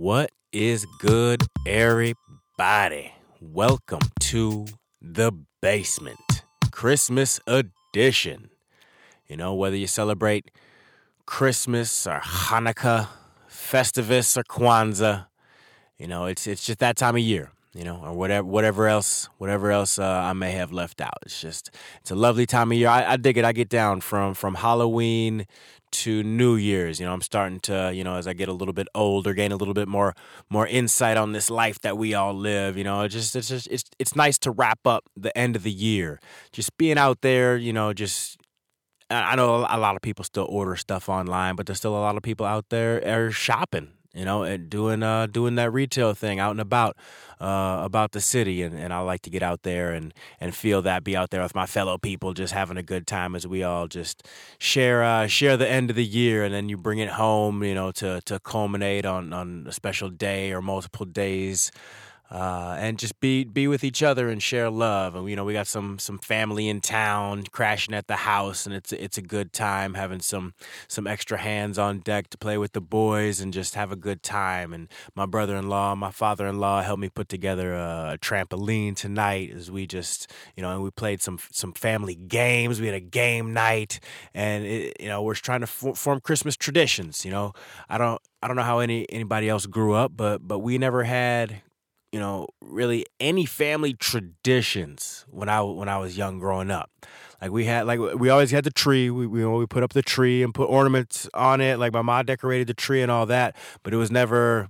What is good, everybody? Welcome to the basement, Christmas edition. You know, whether you celebrate Christmas or Hanukkah, Festivus or Kwanzaa, you know, it's it's just that time of year. You know, or whatever whatever else whatever else uh, I may have left out. It's just it's a lovely time of year. I, I dig it. I get down from from Halloween to New Year's. You know, I'm starting to, you know, as I get a little bit older, gain a little bit more more insight on this life that we all live. You know, it just it's just it's it's nice to wrap up the end of the year. Just being out there, you know, just I know a lot of people still order stuff online, but there's still a lot of people out there are shopping you know, and doing uh, doing that retail thing out and about uh, about the city, and, and I like to get out there and and feel that, be out there with my fellow people, just having a good time as we all just share uh, share the end of the year, and then you bring it home, you know, to to culminate on on a special day or multiple days uh, and just be be with each other and share love. And you know, we got some some family in town crashing at the house, and it's it's a good time having some some extra hands on deck to play with the boys and just have a good time. And my brother in law, my father in law helped me put together a, trampoline tonight as we just you know, and we played some some family games. We had a game night, and it, you know, we're trying to form Christmas traditions. You know, I don't I don't know how any anybody else grew up, but but we never had you know, really any family traditions when I when I was young growing up. Like we had like we always had the tree. We we, we put up the tree and put ornaments on it. Like my mom decorated the tree and all that, but it was never,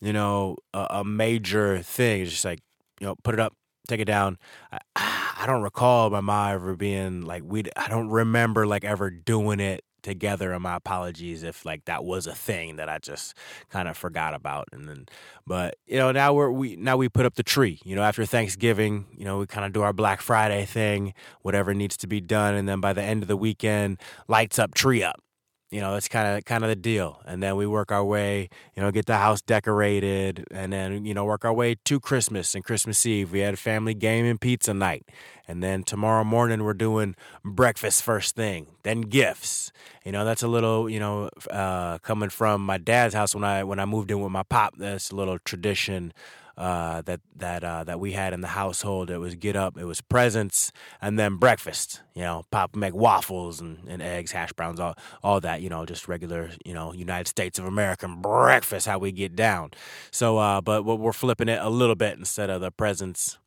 you know, a, a major thing. It's just like you know, put it up, take it down. I, I don't recall my mom ever being like we. I don't remember like ever doing it together and my apologies if like that was a thing that I just kind of forgot about and then but you know now we're we now we put up the tree you know after Thanksgiving you know we kind of do our Black Friday thing whatever needs to be done and then by the end of the weekend lights up tree up you know that's kind of kind of the deal. And then we work our way you know get the house decorated and then you know work our way to christmas and christmas eve. We had a family game and pizza night. And then tomorrow morning we're doing breakfast first thing then gifts. You know that's a little you know uh, coming from my dad's house when i when i moved in with my pop. That's a little tradition uh, that that uh, that we had in the household. It was get up, it was presents, and then breakfast. You know, pop make waffles and, and eggs, hash browns, all all that. You know, just regular you know United States of American breakfast. How we get down. So, uh, but we're flipping it a little bit instead of the presents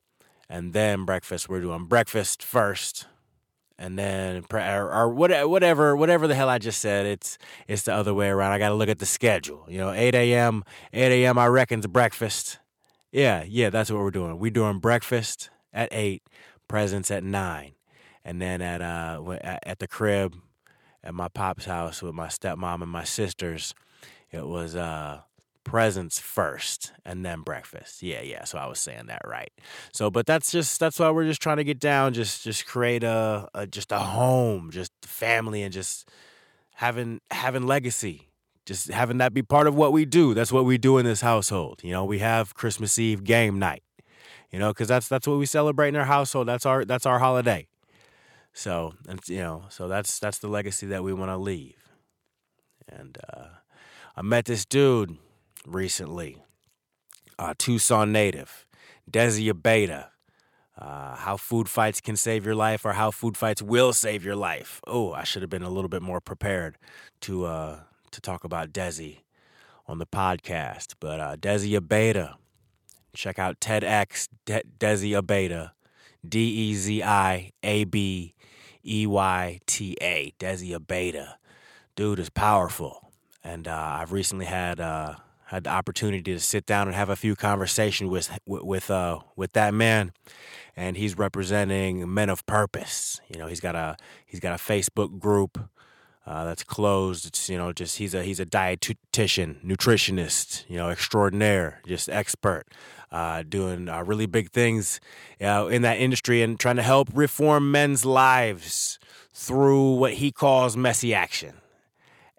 and then breakfast. We're doing breakfast first and then or, or whatever whatever the hell I just said. It's it's the other way around. I got to look at the schedule. You know, eight a.m. eight a.m. I reckon's breakfast. Yeah, yeah, that's what we're doing. We're doing breakfast at eight, presents at nine, and then at uh at the crib at my pop's house with my stepmom and my sisters, it was uh presents first and then breakfast. Yeah, yeah. So I was saying that right. So, but that's just that's why we're just trying to get down, just just create a, a just a home, just family, and just having having legacy just having that be part of what we do. That's what we do in this household. You know, we have Christmas Eve game night. You know, because that's that's what we celebrate in our household. That's our that's our holiday. So and you know, so that's that's the legacy that we want to leave. And uh, I met this dude recently, uh, Tucson native, Dezi Abeyta. Uh, how food fights can save your life, or how food fights will save your life. Oh, I should have been a little bit more prepared to uh, to talk about Dezi on the podcast. But uh, Dezi Abeyta, check out TEDx De- Dezi Abeyta, D E Z I A B E Y T A, Dezi Abeyta. Dude is powerful, and uh, I've recently had uh, had the opportunity to sit down and have a few conversations with with uh, with that man, and he's representing men of purpose. You know, he's got a he's got a Facebook group uh, that's closed. It's you know just he's a he's a dietitian, nutritionist, you know, extraordinaire, just expert, uh, doing uh, really big things in that industry and trying to help reform men's lives through what he calls messy action.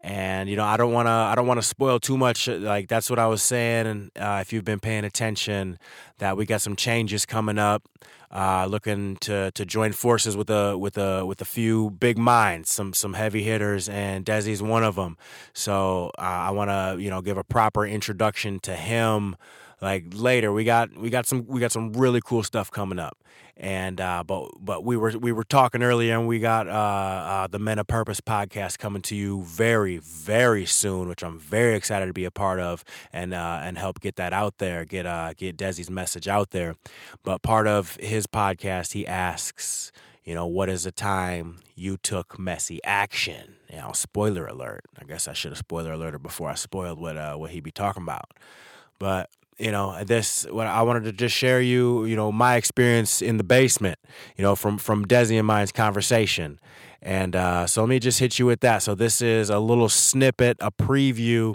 And you know I don't want to I don't want to spoil too much. Like that's what I was saying, and uh, if you've been paying attention, that we got some changes coming up. Uh, looking to to join forces with a with a with a few big minds, some some heavy hitters, and Dezi's one of them. So uh, I want to you know give a proper introduction to him like later we got we got some we got some really cool stuff coming up. And uh, but but we were we were talking earlier and we got uh, uh, the men of purpose podcast coming to you very very soon which i'm very excited to be a part of and uh, and help get that out there get uh get dezi's message out there. But part of his podcast he asks you know what is the time you took messy action? You know spoiler alert. I guess i should have spoiler alerted before i spoiled what uh what he be talking about. But you know this what i wanted to just share you you know my experience in the basement you know from from dezi and mine's conversation. And uh, so let me just hit you with that. So this is a little snippet a preview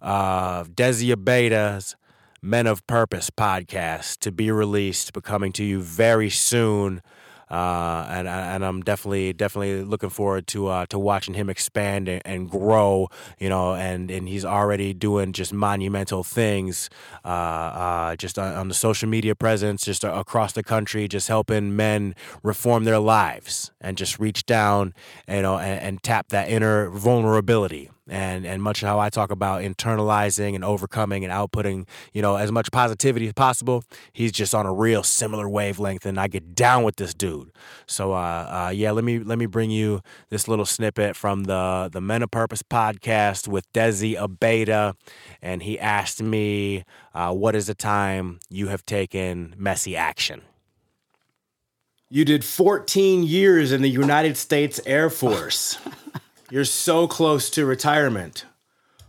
of dezi abeyta's men of purpose podcast to be released but coming to you very soon uh, and and I'm definitely definitely looking forward to uh, to watching him expand and, and, grow. You know, and and he's already doing just monumental things, uh, uh just on, on, the social media presence, just across the country, just helping men reform their lives and just reach down, you know, and, and tap that inner vulnerability and and much how I talk about internalizing and overcoming and outputting, you know, as much positivity as possible. He's just on a real similar wavelength, and I get down with this dude. So, uh, uh, yeah, let me let me bring you this little snippet from the the Men of Purpose podcast with Dezi Abeyta, and he asked me, uh, "What is the time you have taken messy action?" You did 14 years in the United States Air Force. You're so close to retirement.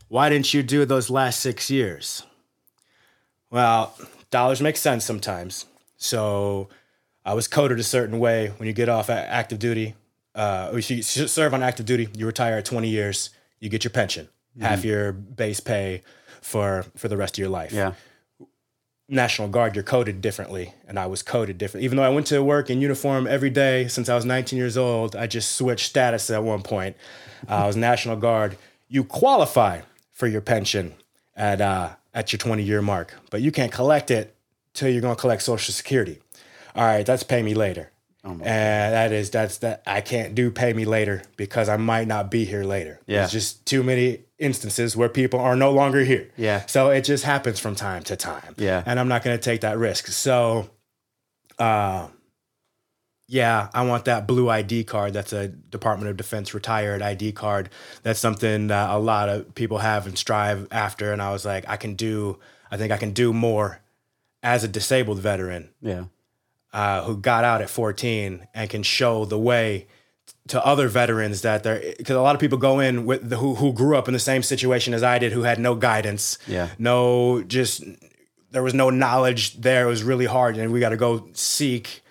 Why didn't you do those last six years? Well, dollars make sense sometimes. So I was coded a certain way. When you get off active duty, uh, you serve on active duty, you retire at 20 years, you get your pension, mm-hmm. half your base pay for for the rest of your life. Yeah. National Guard, you're coded differently, and I was coded different. Even though I went to work in uniform every day since I was 19 years old, I just switched status at one point. Uh, I was National Guard. You qualify for your pension at uh, at your 20 year mark, but you can't collect it till you're going to collect Social Security. All right, that's pay me later. Oh and that is that's that I can't do pay me later because I might not be here later. Yeah. There's just too many instances where people are no longer here. Yeah. So it just happens from time to time. Yeah. And I'm not going to take that risk. So, uh, yeah, I want that blue ID card. That's a Department of Defense retired ID card. That's something that a lot of people have and strive after. And I was like, I can do. I think I can do more as a disabled veteran. Yeah uh, who got out at 14 and can show the way to other veterans that they're because a lot of people go in with the, who who grew up in the same situation as I did, who had no guidance, yeah, no just there was no knowledge there. It was really hard, and we got to go seek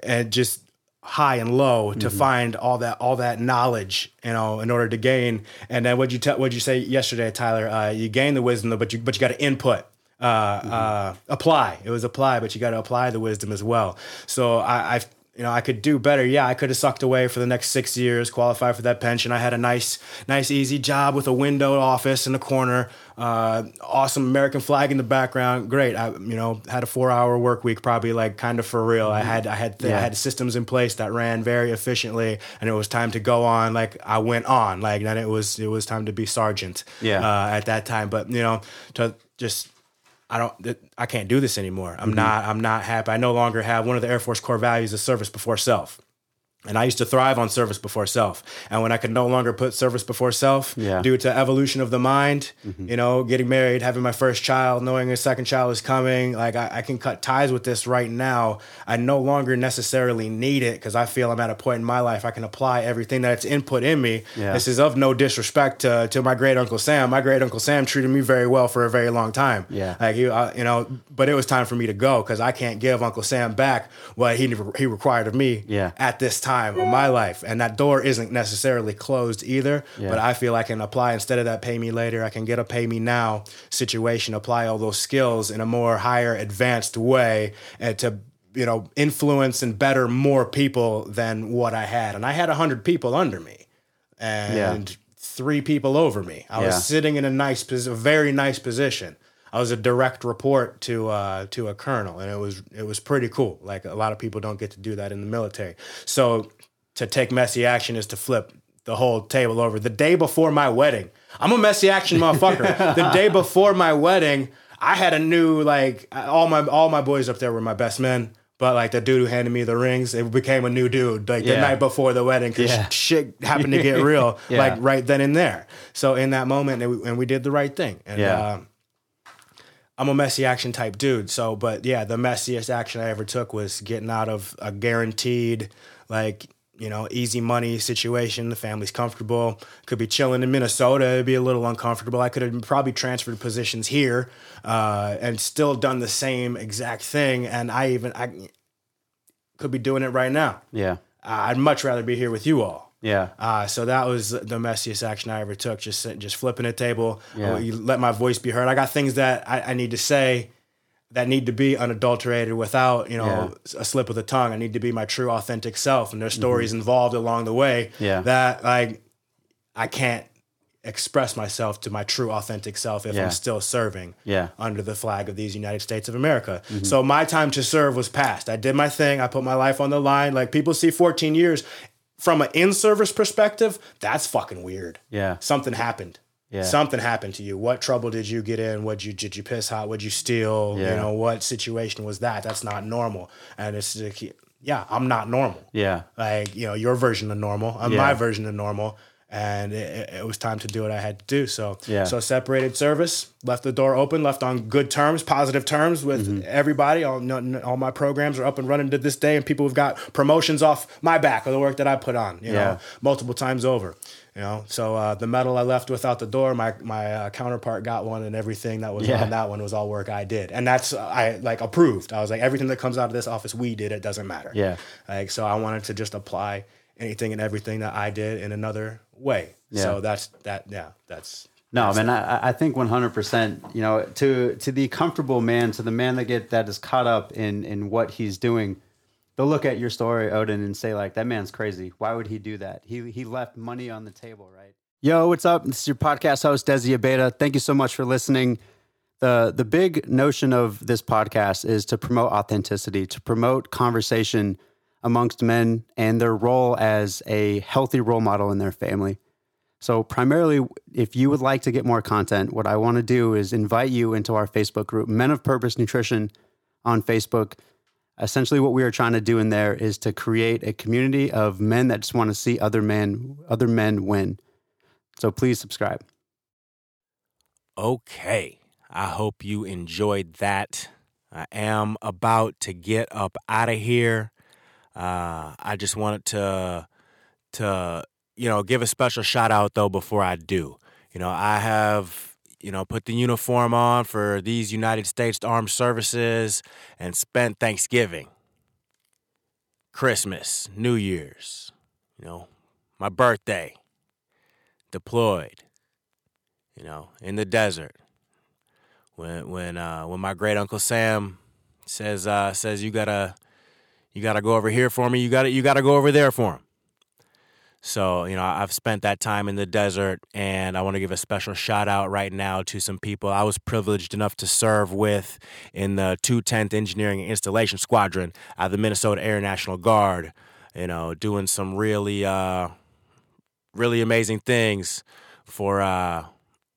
and just high and low to mm-hmm. find all that all that knowledge, you know, in order to gain. And then what you tell what you say yesterday, Tyler? Uh, you gain the wisdom, but you but you got to input uh, mm-hmm. uh, apply. It was apply, but you got to apply the wisdom as well. So I, I, you know, I could do better. Yeah, I could have sucked away for the next six years, qualified for that pension. I had a nice, nice, easy job with a window office in the corner. Uh, awesome American flag in the background. Great. I, you know, had a four-hour work week, probably like kind of for real. Mm-hmm. I had, I had, th- yeah. I had systems in place that ran very efficiently, and it was time to go on. Like I went on. Like then it was, it was time to be sergeant. Yeah. Uh, at that time, but you know, to just I don't I can't do this anymore. I'm mm-hmm. not I'm not happy. I no longer have one of the Air Force core values of service before self. And I used to thrive on service before self. And when I could no longer put service before self yeah. due to evolution of the mind, mm-hmm. you know, getting married, having my first child, knowing a second child is coming, like I, I can cut ties with this right now. I no longer necessarily need it because I feel I'm at a point in my life I can apply everything that's input in me. Yeah. This is of no disrespect to, to my great uncle Sam. My great uncle Sam treated me very well for a very long time. Yeah. Like, you, uh, you know, but it was time for me to go because I can't give Uncle Sam back what he, he required of me yeah. at this time of my life. And that door isn't necessarily closed either. Yeah. But I feel I can apply instead of that pay me later, I can get a pay me now situation, apply all those skills in a more higher advanced way and to you know influence and better more people than what I had. And I had a 100 people under me. And yeah three people over me. I Yeah. was sitting in a nice, a very nice position. I was a direct report to uh, to a colonel, and it was it was pretty cool. Like a lot of people don't get to do that in the military. So to take messy action is to flip the whole table over. The day before my wedding, I'm a messy action motherfucker. the day before my wedding, I had a new like all my all my boys up there were my best men. But like the dude who handed me the rings, it became a new dude like the night before the wedding because Yeah. shit happened to get real Yeah. like right then and there. So in that moment, and we, and we did the right thing. And Yeah. um, I'm a messy action type dude. So, but yeah, the messiest action I ever took was getting out of a guaranteed, like, you know, easy money situation. The family's comfortable. Could be chilling in Minnesota. It'd be a little uncomfortable. I could have probably transferred positions here uh, and still done the same exact thing. And I even, I could be doing it right now. Yeah. I'd much rather be here with you all. Yeah. Uh, so that was the messiest action I ever took. Just just flipping a table. Yeah. You let my voice be heard. I got things that I, I need to say that need to be unadulterated without you know a slip of the tongue. I need to be my true authentic self, and there's stories involved along the way Mm-hmm. Yeah. that like I can't express myself to my true authentic self if Yeah. I'm still serving Yeah. Mm-hmm. under the flag of these United States of America. So my time to serve was past. I did my thing. I put my life on the line. Like people see 14 years from an in-service perspective, that's fucking weird. Yeah. Something happened. Yeah. Something happened to you. What trouble did you get in? What you did you piss hot? What you steal? Yeah. You know, what situation was that? That's not normal. And it's like, yeah, I'm not normal. Yeah. Like, you know, your version of normal. Uh, I'm Yeah. my version of normal. And it, it- was time to do what I had to do. So, Yeah. so separated service, left the door open, left on good terms, positive terms with Mm-hmm. everybody. All, no- all my programs are up and running to this day, and people have got promotions off my back of the work that I put on. You Yeah. know, multiple times over. You know, so uh, the medal I left without the door, my my uh, counterpart got one, and everything that was Yeah. on that one was all work I did, and that's I like approved. I was like, everything that comes out of this office, we did. It doesn't matter. Yeah. Like so, I wanted to just apply anything and everything that I did in another way. Yeah. So that's that. Yeah, that's No, man, I, I think 100%, you know, to, to the comfortable man, to the man that get, that is caught up in, in what he's doing, they'll look at your story, Oden, and say like, that man's crazy. Why would he do that? He, he left money on the table, right? Yo, what's up? This is your podcast host, Dezi Abeyta. Thank you so much for listening. The, the big notion of this podcast is to promote authenticity, to promote conversation amongst men and their role as a healthy role model in their family. So, primarily, if you would like to get more content, what I want to do is invite you into our Facebook group, Men of Purpose Nutrition on Facebook. Essentially, what we are trying to do in there is to create a community of men that just want to see other men, other men win. So, please subscribe. Okay. I hope you enjoyed that. I am about to get up out of here. Uh, I just wanted to to you know give a special shout out though before I do. You know, I have you know put the uniform on for these United States Armed Services and spent Thanksgiving, Christmas, New Year's, you know, my birthday deployed. You know, in the desert when when uh, when my great uncle Sam says uh, says you gotta you gotta go over here for me. You gotta you gotta go over there for him. So you know I've spent that time in the desert, and I want to give a special shout out right now to some people I was privileged enough to serve with in the 210th Engineering and Installation Squadron of the Minnesota Air National Guard. You know, doing some really uh, really amazing things for uh,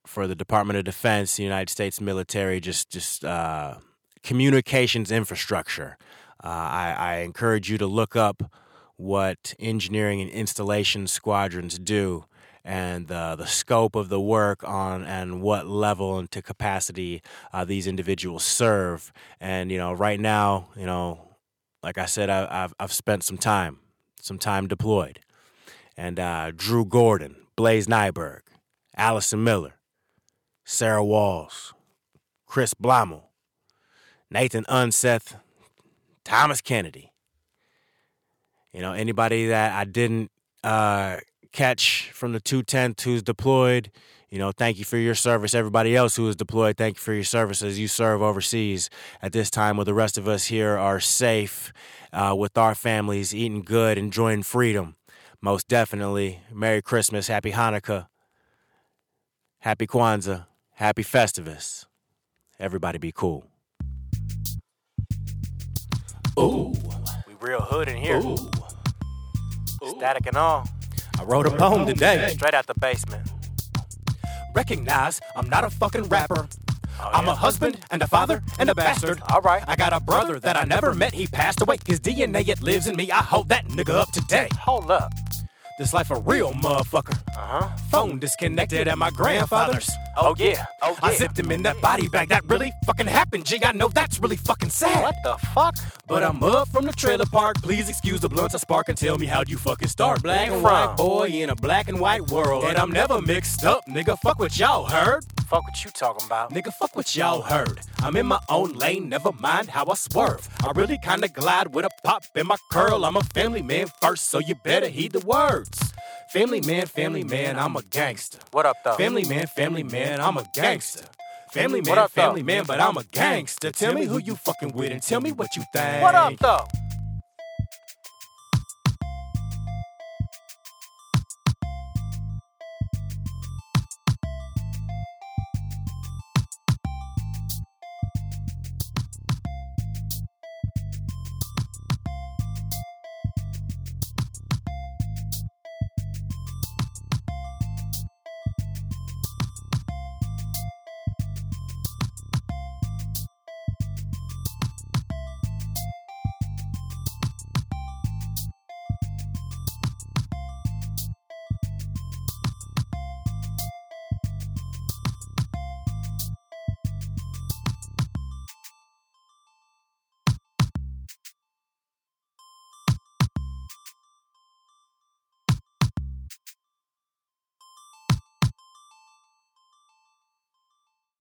for the Department of Defense, the United States military, just just uh, communications infrastructure. Uh, I, I encourage you to look up what engineering and installation squadrons do and the the scope of the work on and what level and to capacity uh, these individuals serve. And you know, right now, you know, like I said, I, I've I've spent some time, some time deployed, and uh, Drew Gordon, Blaze Nyberg, Allison Miller, Sarah Walls, Chris Blommel, Nathan Unseth, Thomas Kennedy. You know, anybody that I didn't uh, catch from the 210th who's deployed, you know, thank you for your service. Everybody else who is deployed, thank you for your service as you serve overseas at this time where the rest of us here are safe uh, with our families, eating good, enjoying freedom. Most definitely. Merry Christmas, Happy Hanukkah. Happy Kwanzaa. Happy Festivus. Everybody be cool. Ooh. We real hood in here. Ooh. Static and all. I wrote a poem today. Straight out the basement. Recognize I'm not a fucking rapper. I'm a husband and a father and a bastard. All right. I got a brother that I never met. He passed away. His DNA it lives in me. I hold that nigga up today. Hold up. This life a real motherfucker. Uh huh. Phone disconnected at my grandfather's. Oh, oh yeah. Oh yeah. I zipped him in that body bag. That really fucking happened, G. I know that's really fucking sad. What the fuck? But I'm up from the trailer park. Please excuse the blunts I spark and tell me how'd you fucking start. Black and from? white boy in a black and white world. And I'm never mixed up, nigga. Fuck what y'all heard. Fuck what you talking about? Nigga, fuck what y'all heard. I'm in my own lane, never mind how I swerve. I really kinda glide with a pop in my curl. I'm a family man first, so you better heed the words. Family man, family man, I'm a gangster. What up though? Family man, family man, I'm a gangster. Family What man, up, though? family man, but I'm a gangster. Tell me who you fucking with and tell me what you think. What up though?